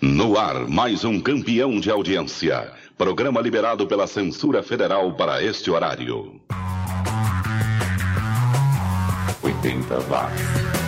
No ar, mais um campeão de audiência. Programa liberado pela censura federal para este horário. 80 watts.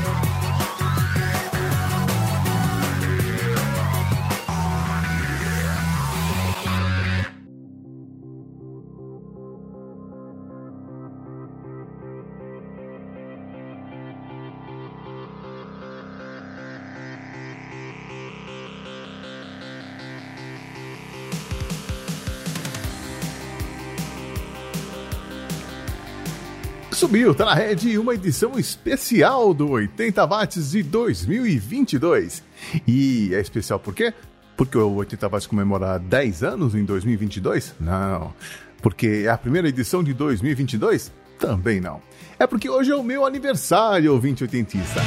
Subiu, tá na rede uma edição especial do 80 watts de 2022. E é especial por quê? Porque o 80 watts comemora 10 anos em 2022? Não. Porque é a primeira edição de 2022? Também não. É porque hoje é o meu aniversário, ouvinte oitentista.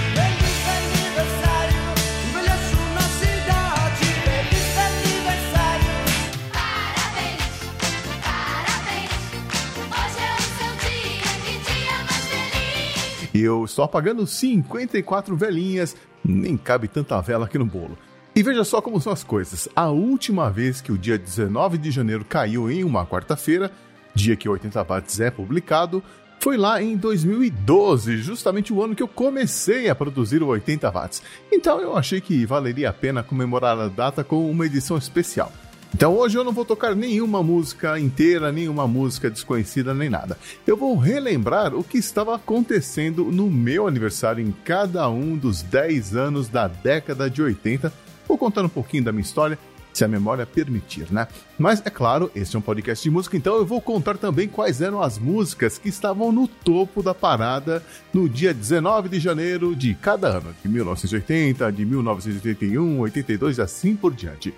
E eu estou apagando 54 velinhas, nem cabe tanta vela aqui no bolo. E veja só como são as coisas. A última vez que o dia 19 de janeiro caiu em uma quarta-feira, dia que 80 watts é publicado, foi lá em 2012, justamente o ano que eu comecei a produzir o 80 watts. Então eu achei que valeria a pena comemorar a data com uma edição especial. Então hoje eu não vou tocar nenhuma música inteira, nenhuma música desconhecida, nem nada. Eu vou relembrar o que estava acontecendo no meu aniversário em cada um dos 10 anos da década de 80. Vou contar um pouquinho da minha história, se a memória permitir, né? Mas é claro, este é um podcast de música, então eu vou contar também quais eram as músicas que estavam no topo da parada no dia 19 de janeiro de cada ano, de 1980, de 1981, 82 e assim por diante.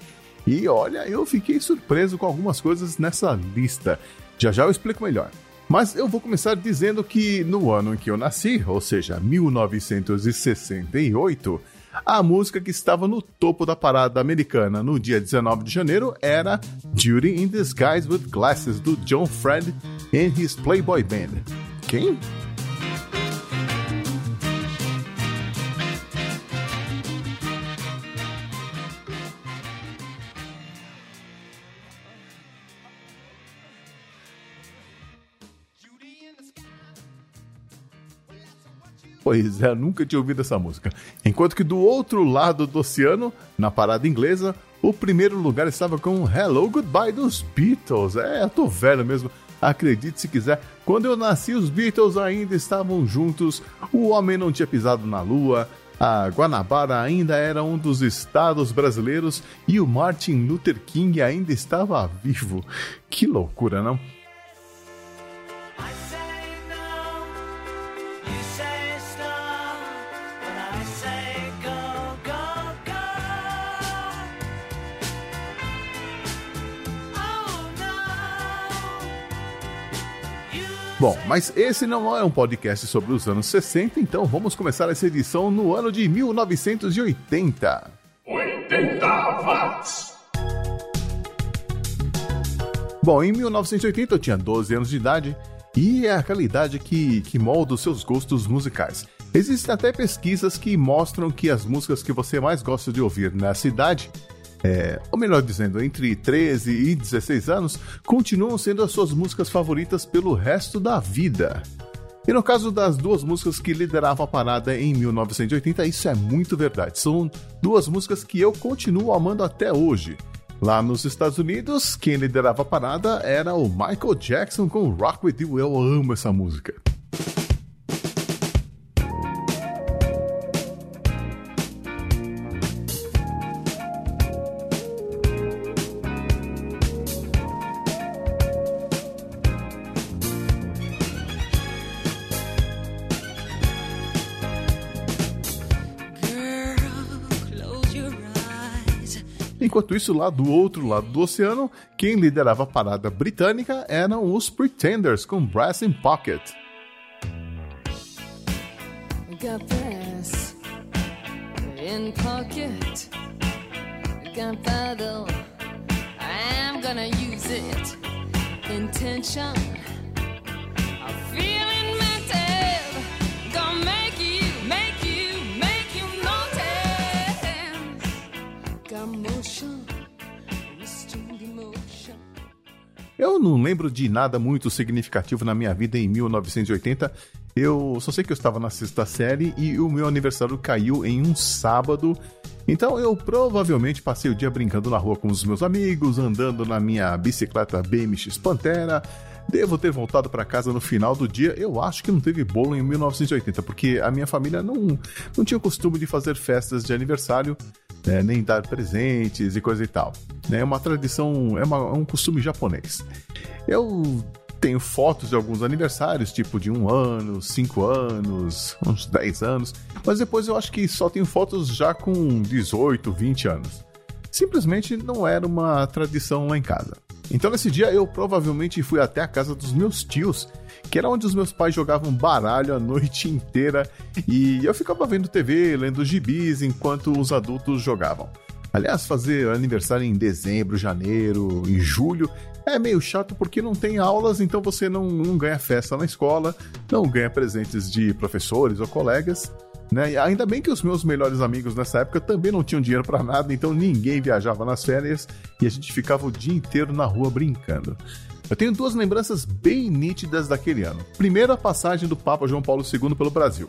E olha, eu fiquei surpreso com algumas coisas nessa lista. Já já eu explico melhor. Mas eu vou começar dizendo que no ano em que eu nasci, ou seja, 1968, a música que estava no topo da parada americana no dia 19 de janeiro era Judy in Disguise with Glasses, do John Fred and his Playboy Band. Quem? Pois é, nunca tinha ouvido essa música. Enquanto que do outro lado do oceano, na parada inglesa, o primeiro lugar estava com Hello Goodbye dos Beatles. É, eu tô velho mesmo. Acredite se quiser, quando eu nasci, os Beatles ainda estavam juntos, o homem não tinha pisado na lua, a Guanabara ainda era um dos estados brasileiros e o Martin Luther King ainda estava vivo. Que loucura, não? Bom, mas esse não é um podcast sobre os anos 60, então vamos começar essa edição no ano de 1980. 80 watts! Bom, em 1980 eu tinha 12 anos de idade e é aquela idade que, que molda os seus gostos musicais. Existem até pesquisas que mostram que as músicas que você mais gosta de ouvir nessa idade é, ou melhor dizendo, entre 13 e 16 anos, continuam sendo as suas músicas favoritas pelo resto da vida. E no caso das duas músicas que lideravam a parada em 1980, isso é muito verdade. São duas músicas que eu continuo amando até hoje. Lá nos Estados Unidos, quem liderava a parada era o Michael Jackson com Rock With You. Eu amo essa música. Isso, lá do outro lado do oceano, quem liderava a parada britânica eram os Pretenders com Brass in Pocket. Got brass in pocket. I'm gonna use it. Intention. Eu não lembro de nada muito significativo na minha vida em 1980. Eu só sei que eu estava na sexta série e o meu aniversário caiu em um sábado. Então eu provavelmente passei o dia brincando na rua com os meus amigos, andando na minha bicicleta BMX Pantera. Devo ter voltado para casa no final do dia. Eu acho que não teve bolo em 1980, porque a minha família não, não tinha o costume de fazer festas de aniversário né, nem dar presentes e coisa e tal. Né, é uma tradição, é, uma, é um costume japonês. Eu tenho fotos de alguns aniversários, tipo de um ano, cinco anos, uns 10 anos, mas depois eu acho que só tenho fotos já com 18, 20 anos. Simplesmente não era uma tradição lá em casa. Então nesse dia eu provavelmente fui até a casa dos meus tios que era onde os meus pais jogavam baralho a noite inteira e eu ficava vendo TV, lendo gibis enquanto os adultos jogavam. Aliás, fazer aniversário em dezembro, janeiro e julho é meio chato porque não tem aulas, então você não, não ganha festa na escola, não ganha presentes de professores ou colegas. Né? Ainda bem que os meus melhores amigos nessa época também não tinham dinheiro para nada, então ninguém viajava nas férias e a gente ficava o dia inteiro na rua brincando. Eu tenho duas lembranças bem nítidas daquele ano. Primeiro, a passagem do Papa João Paulo II pelo Brasil.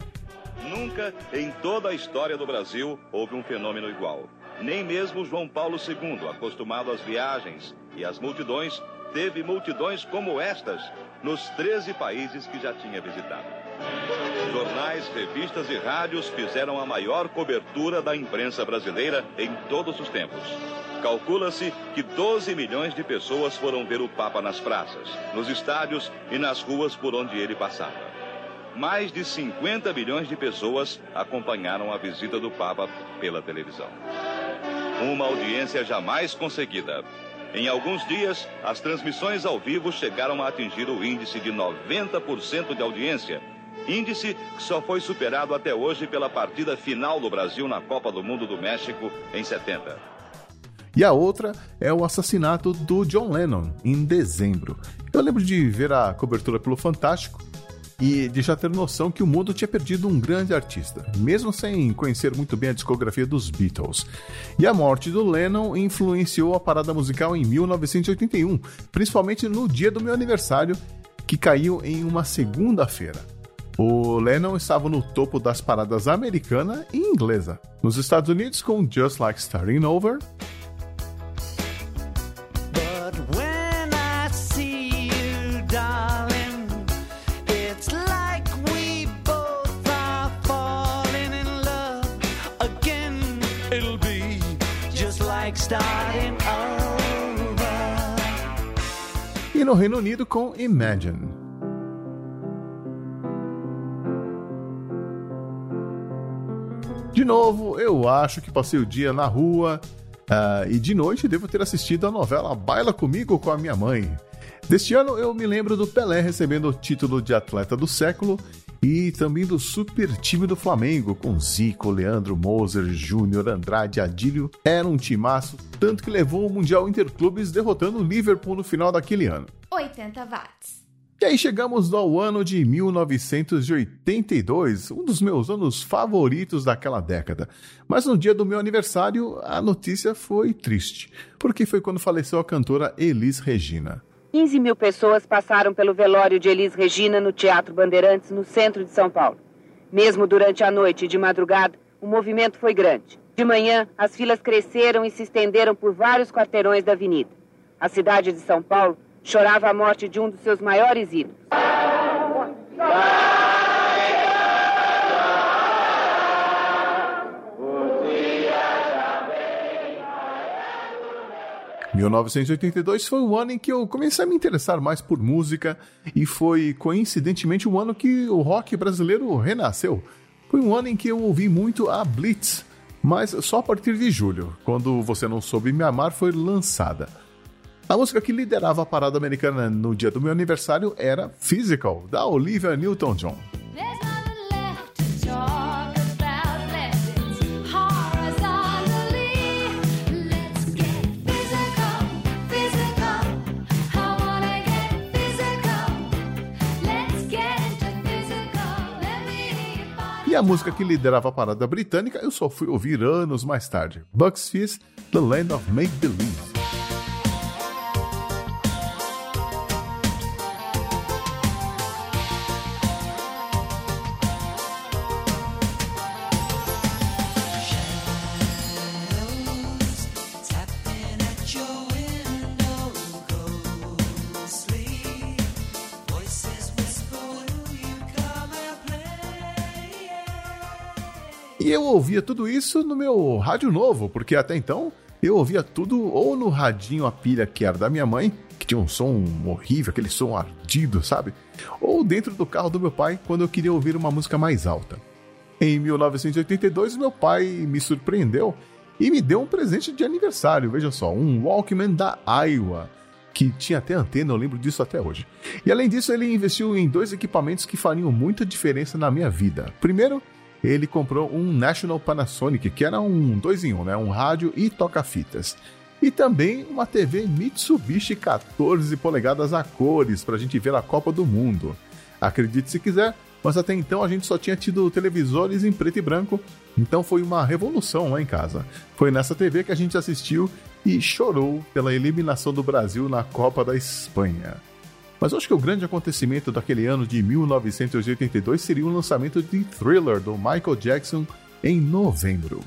Nunca em toda a história do Brasil houve um fenômeno igual. Nem mesmo João Paulo II, acostumado às viagens e às multidões, teve multidões como estas nos 13 países que já tinha visitado. Jornais, revistas e rádios fizeram a maior cobertura da imprensa brasileira em todos os tempos. Calcula-se que 12 milhões de pessoas foram ver o Papa nas praças, nos estádios e nas ruas por onde ele passava. Mais de 50 milhões de pessoas acompanharam a visita do Papa pela televisão. Uma audiência jamais conseguida. Em alguns dias, as transmissões ao vivo chegaram a atingir o índice de 90% de audiência, índice que só foi superado até hoje pela partida final do Brasil na Copa do Mundo do México em 70. E a outra é o assassinato do John Lennon, em dezembro. Eu lembro de ver a cobertura pelo Fantástico e de já ter noção que o mundo tinha perdido um grande artista, mesmo sem conhecer muito bem a discografia dos Beatles. E a morte do Lennon influenciou a parada musical em 1981, principalmente no dia do meu aniversário, que caiu em uma segunda-feira. O Lennon estava no topo das paradas americana e inglesa. Nos Estados Unidos com Just Like Starting Over E no Reino Unido com Imagine. De novo, eu acho que passei o dia na rua uh, e de noite devo ter assistido a novela Baila Comigo com a Minha Mãe. Deste ano eu me lembro do Pelé recebendo o título de atleta do século e também do super time do Flamengo, com Zico, Leandro, Moser, Júnior, Andrade, Adílio. Era um timaço, tanto que levou o Mundial Interclubes derrotando o Liverpool no final daquele ano. 80 watts. E aí chegamos ao ano de 1982, um dos meus anos favoritos daquela década. Mas no dia do meu aniversário, a notícia foi triste, porque foi quando faleceu a cantora Elis Regina. 15 mil pessoas passaram pelo velório de Elis Regina no Teatro Bandeirantes, no centro de São Paulo. Mesmo durante a noite e de madrugada, o movimento foi grande. De manhã, as filas cresceram e se estenderam por vários quarteirões da avenida. A cidade de São Paulo chorava a morte de um dos seus maiores ídolos. 1982 foi o ano em que eu comecei a me interessar mais por música e foi coincidentemente o ano que o rock brasileiro renasceu. Foi um ano em que eu ouvi muito a Blitz, mas só a partir de julho, quando Você Não Soube Me Amar foi lançada. A música que liderava a parada americana no dia do meu aniversário era Physical, da Olivia Newton-John. A música que liderava a parada britânica eu só fui ouvir anos mais tarde. Bucks Fizz The Land of Make Believe. Ouvia tudo isso no meu rádio novo, porque até então eu ouvia tudo ou no radinho a pilha que era da minha mãe, que tinha um som horrível, aquele som ardido, sabe? Ou dentro do carro do meu pai, quando eu queria ouvir uma música mais alta. Em 1982, meu pai me surpreendeu e me deu um presente de aniversário, veja só, um Walkman da Iowa, que tinha até antena, eu lembro disso até hoje. E além disso, ele investiu em dois equipamentos que fariam muita diferença na minha vida. Primeiro, ele comprou um National Panasonic, que era um 2 em 1, um, né? Um rádio e toca-fitas. E também uma TV Mitsubishi 14 polegadas a cores para a gente ver a Copa do Mundo. Acredite se quiser, mas até então a gente só tinha tido televisores em preto e branco, então foi uma revolução lá em casa. Foi nessa TV que a gente assistiu e chorou pela eliminação do Brasil na Copa da Espanha. Mas acho que o grande acontecimento daquele ano de 1982 seria o lançamento de Thriller do Michael Jackson em novembro.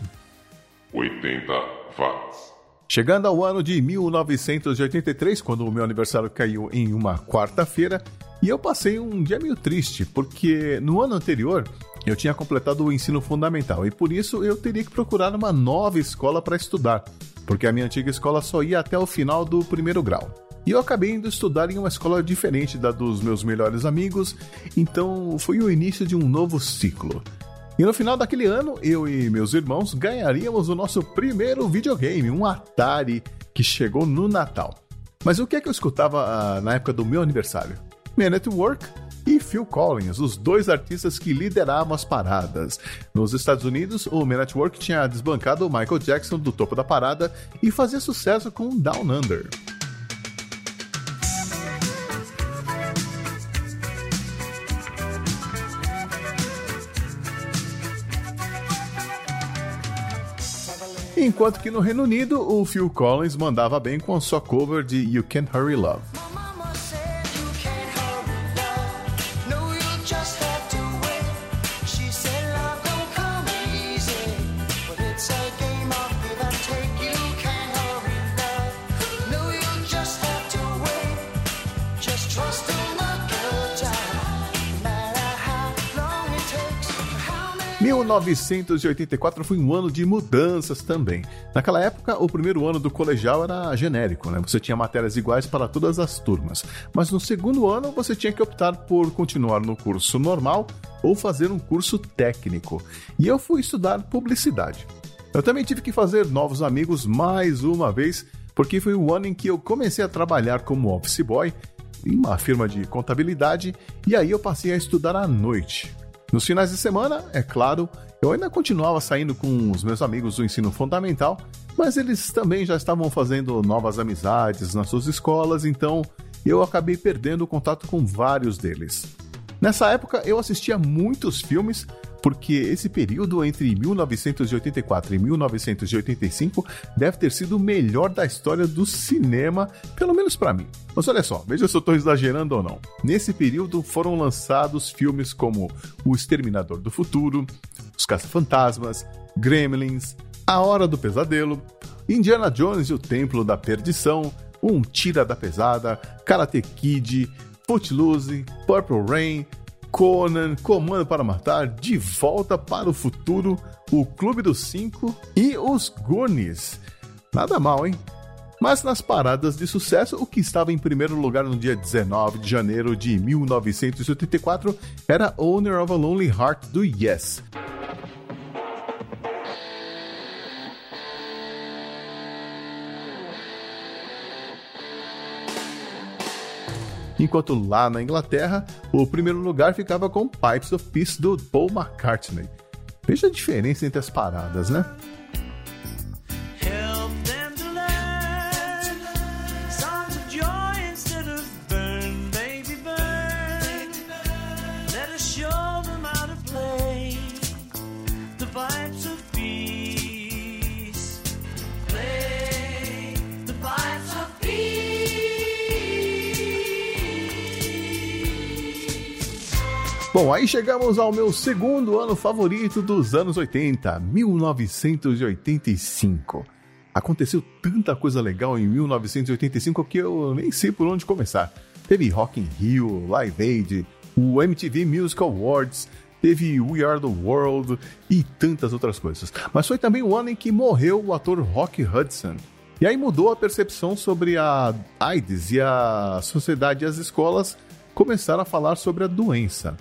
80 watts. Chegando ao ano de 1983, quando o meu aniversário caiu em uma quarta-feira, e eu passei um dia meio triste, porque no ano anterior eu tinha completado o ensino fundamental e por isso eu teria que procurar uma nova escola para estudar, porque a minha antiga escola só ia até o final do primeiro grau. E eu acabei indo estudar em uma escola diferente da dos meus melhores amigos, então foi o início de um novo ciclo. E no final daquele ano, eu e meus irmãos ganharíamos o nosso primeiro videogame, um Atari, que chegou no Natal. Mas o que é que eu escutava uh, na época do meu aniversário? Man at Work e Phil Collins, os dois artistas que lideravam as paradas. Nos Estados Unidos, o Man at Work tinha desbancado o Michael Jackson do topo da parada e fazia sucesso com Down Under. Enquanto que no Reino Unido, o Phil Collins mandava bem com a sua cover de You Can't Hurry Love. 1984 foi um ano de mudanças também. Naquela época, o primeiro ano do colegial era genérico, né? Você tinha matérias iguais para todas as turmas. Mas no segundo ano, você tinha que optar por continuar no curso normal ou fazer um curso técnico. E eu fui estudar publicidade. Eu também tive que fazer novos amigos mais uma vez, porque foi o ano em que eu comecei a trabalhar como office boy em uma firma de contabilidade e aí eu passei a estudar à noite. Nos finais de semana, é claro, eu ainda continuava saindo com os meus amigos do ensino fundamental, mas eles também já estavam fazendo novas amizades nas suas escolas, então eu acabei perdendo o contato com vários deles. Nessa época eu assistia muitos filmes porque esse período entre 1984 e 1985 deve ter sido o melhor da história do cinema, pelo menos para mim. Mas olha só, veja se eu estou exagerando ou não. Nesse período foram lançados filmes como O Exterminador do Futuro, Os Caça-Fantasmas, Gremlins, A Hora do Pesadelo, Indiana Jones e o Templo da Perdição, Um Tira da Pesada, Karate Kid, Footloose, Purple Rain, Conan, Comando para Matar, De Volta para o Futuro, O Clube dos Cinco e Os Goonies. Nada mal, hein? Mas nas paradas de sucesso, o que estava em primeiro lugar no dia 19 de janeiro de 1984 era Owner of a Lonely Heart do Yes. Enquanto lá na Inglaterra, o primeiro lugar ficava com Pipes of Peace do Paul McCartney. Veja a diferença entre as paradas, né? Bom, aí chegamos ao meu segundo ano favorito dos anos 80, 1985. Aconteceu tanta coisa legal em 1985 que eu nem sei por onde começar. Teve Rock in Rio, Live Aid, o MTV Music Awards, teve We Are the World e tantas outras coisas. Mas foi também o ano em que morreu o ator Rock Hudson. E aí mudou a percepção sobre a AIDS e a sociedade e as escolas começaram a falar sobre a doença.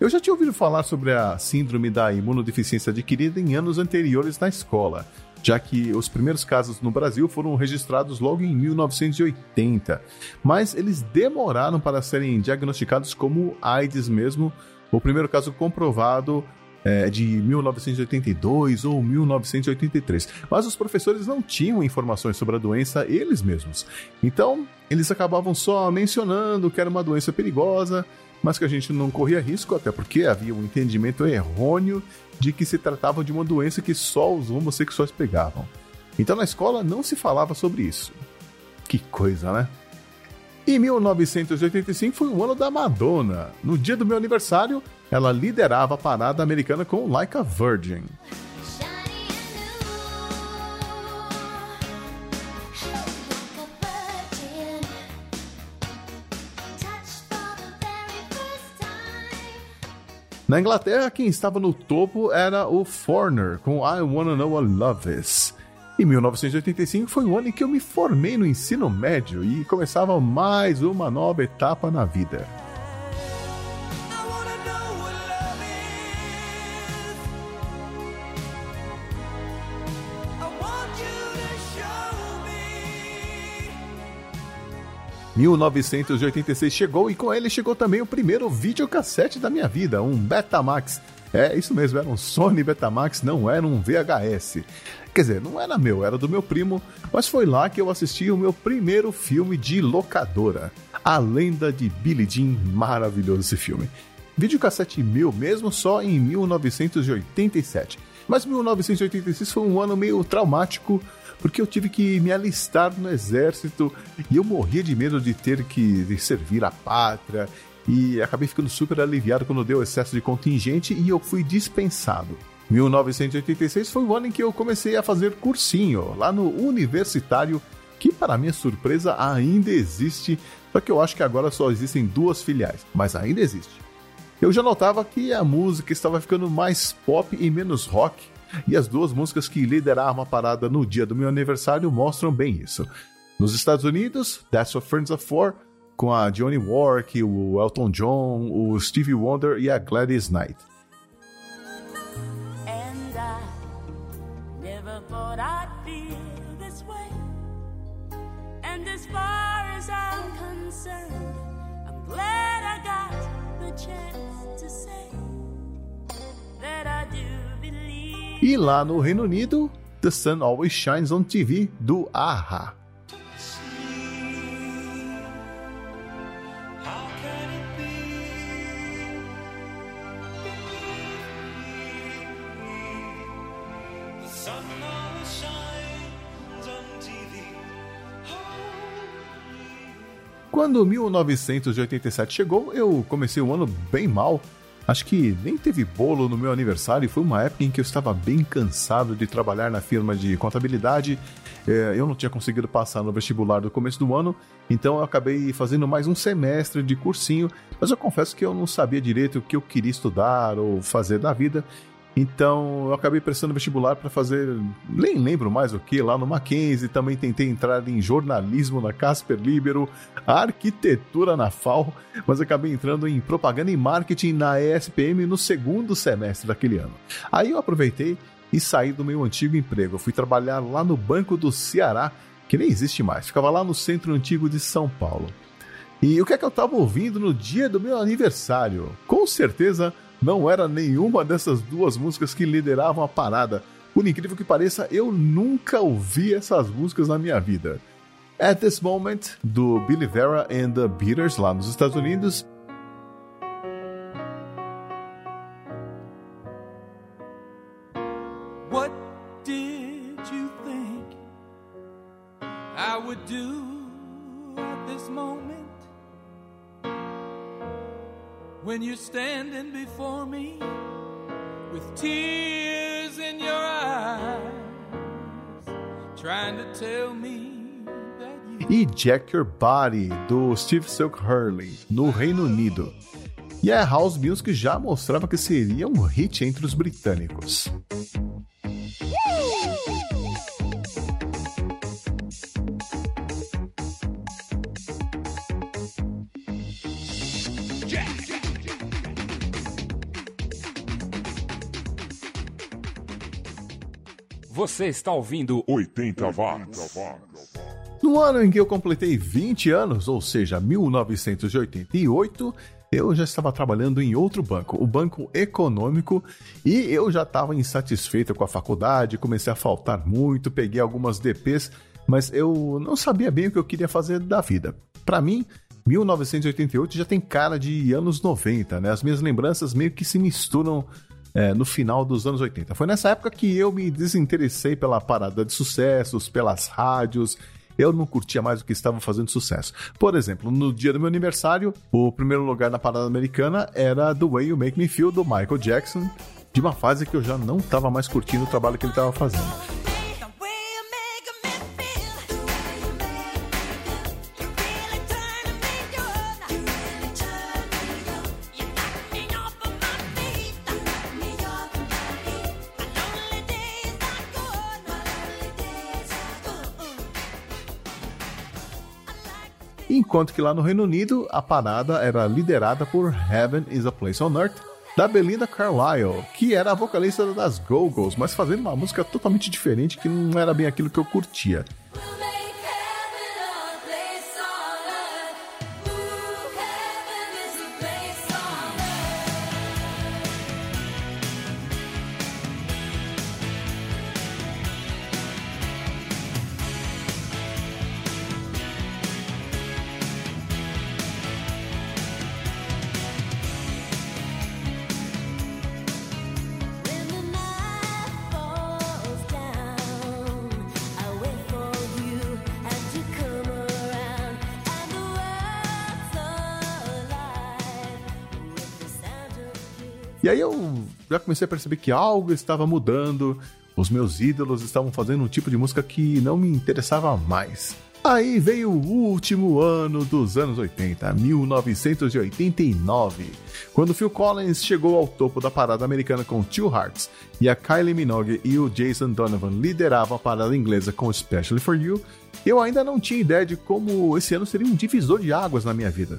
Eu já tinha ouvido falar sobre a síndrome da imunodeficiência adquirida em anos anteriores na escola, já que os primeiros casos no Brasil foram registrados logo em 1980, mas eles demoraram para serem diagnosticados como AIDS mesmo. O primeiro caso comprovado é de 1982 ou 1983, mas os professores não tinham informações sobre a doença eles mesmos. Então, eles acabavam só mencionando que era uma doença perigosa mas que a gente não corria risco, até porque havia um entendimento errôneo de que se tratava de uma doença que só os homossexuais pegavam. Então na escola não se falava sobre isso. Que coisa, né? Em 1985 foi o ano da Madonna. No dia do meu aniversário, ela liderava a parada americana com Like a Virgin. Na Inglaterra, quem estava no topo era o Foreigner, com I Wanna Know What Love Is. Em 1985 foi o ano em que eu me formei no ensino médio e começava mais uma nova etapa na vida. 1986 chegou e com ele chegou também o primeiro videocassete da minha vida, um Betamax. É, isso mesmo, era um Sony Betamax, não era um VHS. Quer dizer, não era meu, era do meu primo, mas foi lá que eu assisti o meu primeiro filme de locadora. A Lenda de Billie Jean, maravilhoso esse filme. Videocassete meu mesmo só em 1987. Mas 1986 foi um ano meio traumático porque eu tive que me alistar no exército e eu morria de medo de ter que servir a pátria e acabei ficando super aliviado quando deu excesso de contingente e eu fui dispensado. 1986 foi o ano em que eu comecei a fazer cursinho lá no universitário, que para minha surpresa ainda existe, só que eu acho que agora só existem duas filiais, mas ainda existe. Eu já notava que a música estava ficando mais pop e menos rock, e as duas músicas que lideraram a parada no dia do meu aniversário mostram bem isso. Nos Estados Unidos, That's What Friends Are For, com a Johnny Warwick, o Elton John, o Stevie Wonder e a Gladys Knight. Chance to say E lá no Reino Unido, The Sun Always Shines on TV, do AHA. Quando 1987 chegou, eu comecei o ano bem mal Acho que nem teve bolo no meu aniversário, foi uma época em que eu estava bem cansado de trabalhar na firma de contabilidade. É, eu não tinha conseguido passar no vestibular do começo do ano, então eu acabei fazendo mais um semestre de cursinho, mas eu confesso que eu não sabia direito o que eu queria estudar ou fazer da vida, então eu acabei prestando vestibular para fazer, nem lembro mais o que, lá no Mackenzie. Também tentei entrar em jornalismo na Casper Libero, arquitetura na FAO, mas acabei entrando em propaganda e marketing na ESPM no segundo semestre daquele ano. Aí eu aproveitei e saí do meu antigo emprego. Eu fui trabalhar lá no Banco do Ceará, que nem existe mais, ficava lá no centro antigo de São Paulo. E o que é que eu estava ouvindo no dia do meu aniversário? Com certeza não era nenhuma dessas duas músicas que lideravam a parada. Por incrível que pareça, eu nunca ouvi essas músicas na minha vida. At This Moment, do Billy Vera and the Beaters, lá nos Estados Unidos. When you're standing before me with tears in your eyes, trying to tell me. E Jack Your Body, do Steve Silk Hurley, no Reino Unido. E a House Music já mostrava que seria um hit entre os britânicos. Você está ouvindo 80 watts. No ano em que eu completei 20 anos, ou seja, 1988, eu já estava trabalhando em outro banco, o Banco Econômico, e eu já estava insatisfeito com a faculdade, comecei a faltar muito, peguei algumas DPs, mas eu não sabia bem o que eu queria fazer da vida. Para mim, 1988 já tem cara de anos 90, né? As minhas lembranças meio que se misturam é, no final dos anos 80. Foi nessa época que eu me desinteressei pela parada de sucessos, pelas rádios. Eu não curtia mais o que estava fazendo sucesso. Por exemplo, no dia do meu aniversário, o primeiro lugar na parada americana era The Way You Make Me Feel, do Michael Jackson, de uma fase que eu já não estava mais curtindo o trabalho que ele estava fazendo. Enquanto que lá no Reino Unido, a parada era liderada por Heaven is a Place on Earth, da Belinda Carlisle, que era a vocalista das Go-Go's, mas fazendo uma música totalmente diferente que não era bem aquilo que eu curtia. E aí eu já comecei a perceber que algo estava mudando, os meus ídolos estavam fazendo um tipo de música que não me interessava mais. Aí veio o último ano dos anos 80, 1989, quando Phil Collins chegou ao topo da parada americana com Two Hearts e a Kylie Minogue e o Jason Donovan lideravam a parada inglesa com Especially For You, eu ainda não tinha ideia de como esse ano seria um divisor de águas na minha vida.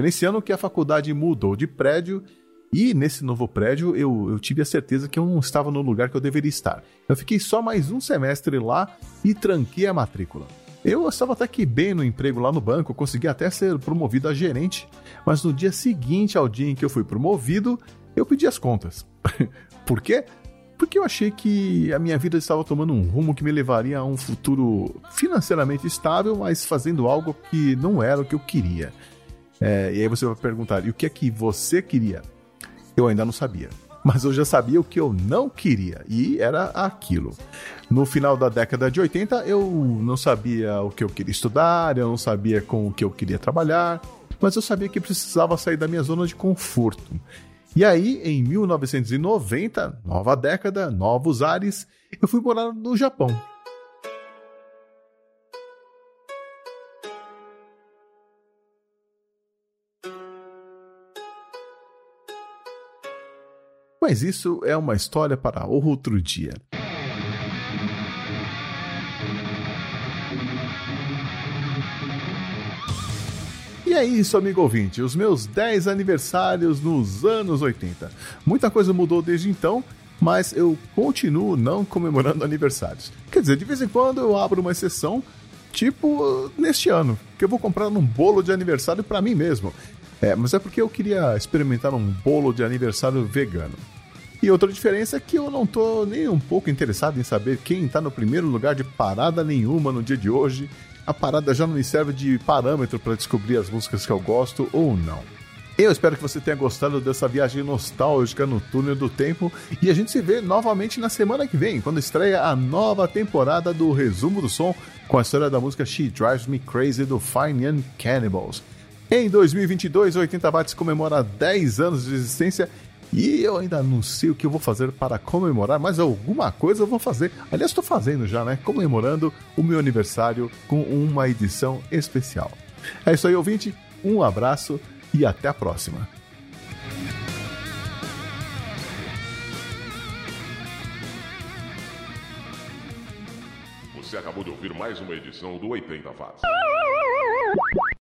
Foi nesse ano que a faculdade mudou de prédio e nesse novo prédio eu, eu tive a certeza que eu não estava no lugar que eu deveria estar. Eu fiquei só mais um semestre lá e tranquei a matrícula. Eu estava até que bem no emprego lá no banco, consegui até ser promovido a gerente, mas no dia seguinte ao dia em que eu fui promovido, eu pedi as contas. Por quê? Porque eu achei que a minha vida estava tomando um rumo que me levaria a um futuro financeiramente estável, mas fazendo algo que não era o que eu queria. É, e aí você vai perguntar, e o que é que você queria? Eu ainda não sabia. Mas eu já sabia o que eu não queria, e era aquilo. No final da década de 80, eu não sabia o que eu queria estudar, eu não sabia com o que eu queria trabalhar, mas eu sabia que precisava sair da minha zona de conforto. E aí, em 1990, nova década, novos ares, eu fui morar no Japão. Mas isso é uma história para outro dia. E é isso, amigo ouvinte, os meus 10 aniversários nos anos 80. Muita coisa mudou desde então, mas eu continuo não comemorando aniversários. Quer dizer, de vez em quando eu abro uma exceção, tipo neste ano, que eu vou comprar um bolo de aniversário para mim mesmo. É, mas é porque eu queria experimentar um bolo de aniversário vegano. E outra diferença é que eu não tô nem um pouco interessado em saber quem tá no primeiro lugar de parada nenhuma no dia de hoje. A parada já não me serve de parâmetro para descobrir as músicas que eu gosto ou não. Eu espero que você tenha gostado dessa viagem nostálgica no túnel do tempo e a gente se vê novamente na semana que vem, quando estreia a nova temporada do Resumo do Som com a história da música She Drives Me Crazy do Fine Young Cannibals. Em 2022, o 80 Watts comemora 10 anos de existência e eu ainda não sei o que eu vou fazer para comemorar, mas alguma coisa eu vou fazer. Aliás, estou fazendo já, né? Comemorando o meu aniversário com uma edição especial. É isso aí, ouvinte. Um abraço e até a próxima. Você acabou de ouvir mais uma edição do 80 Watts.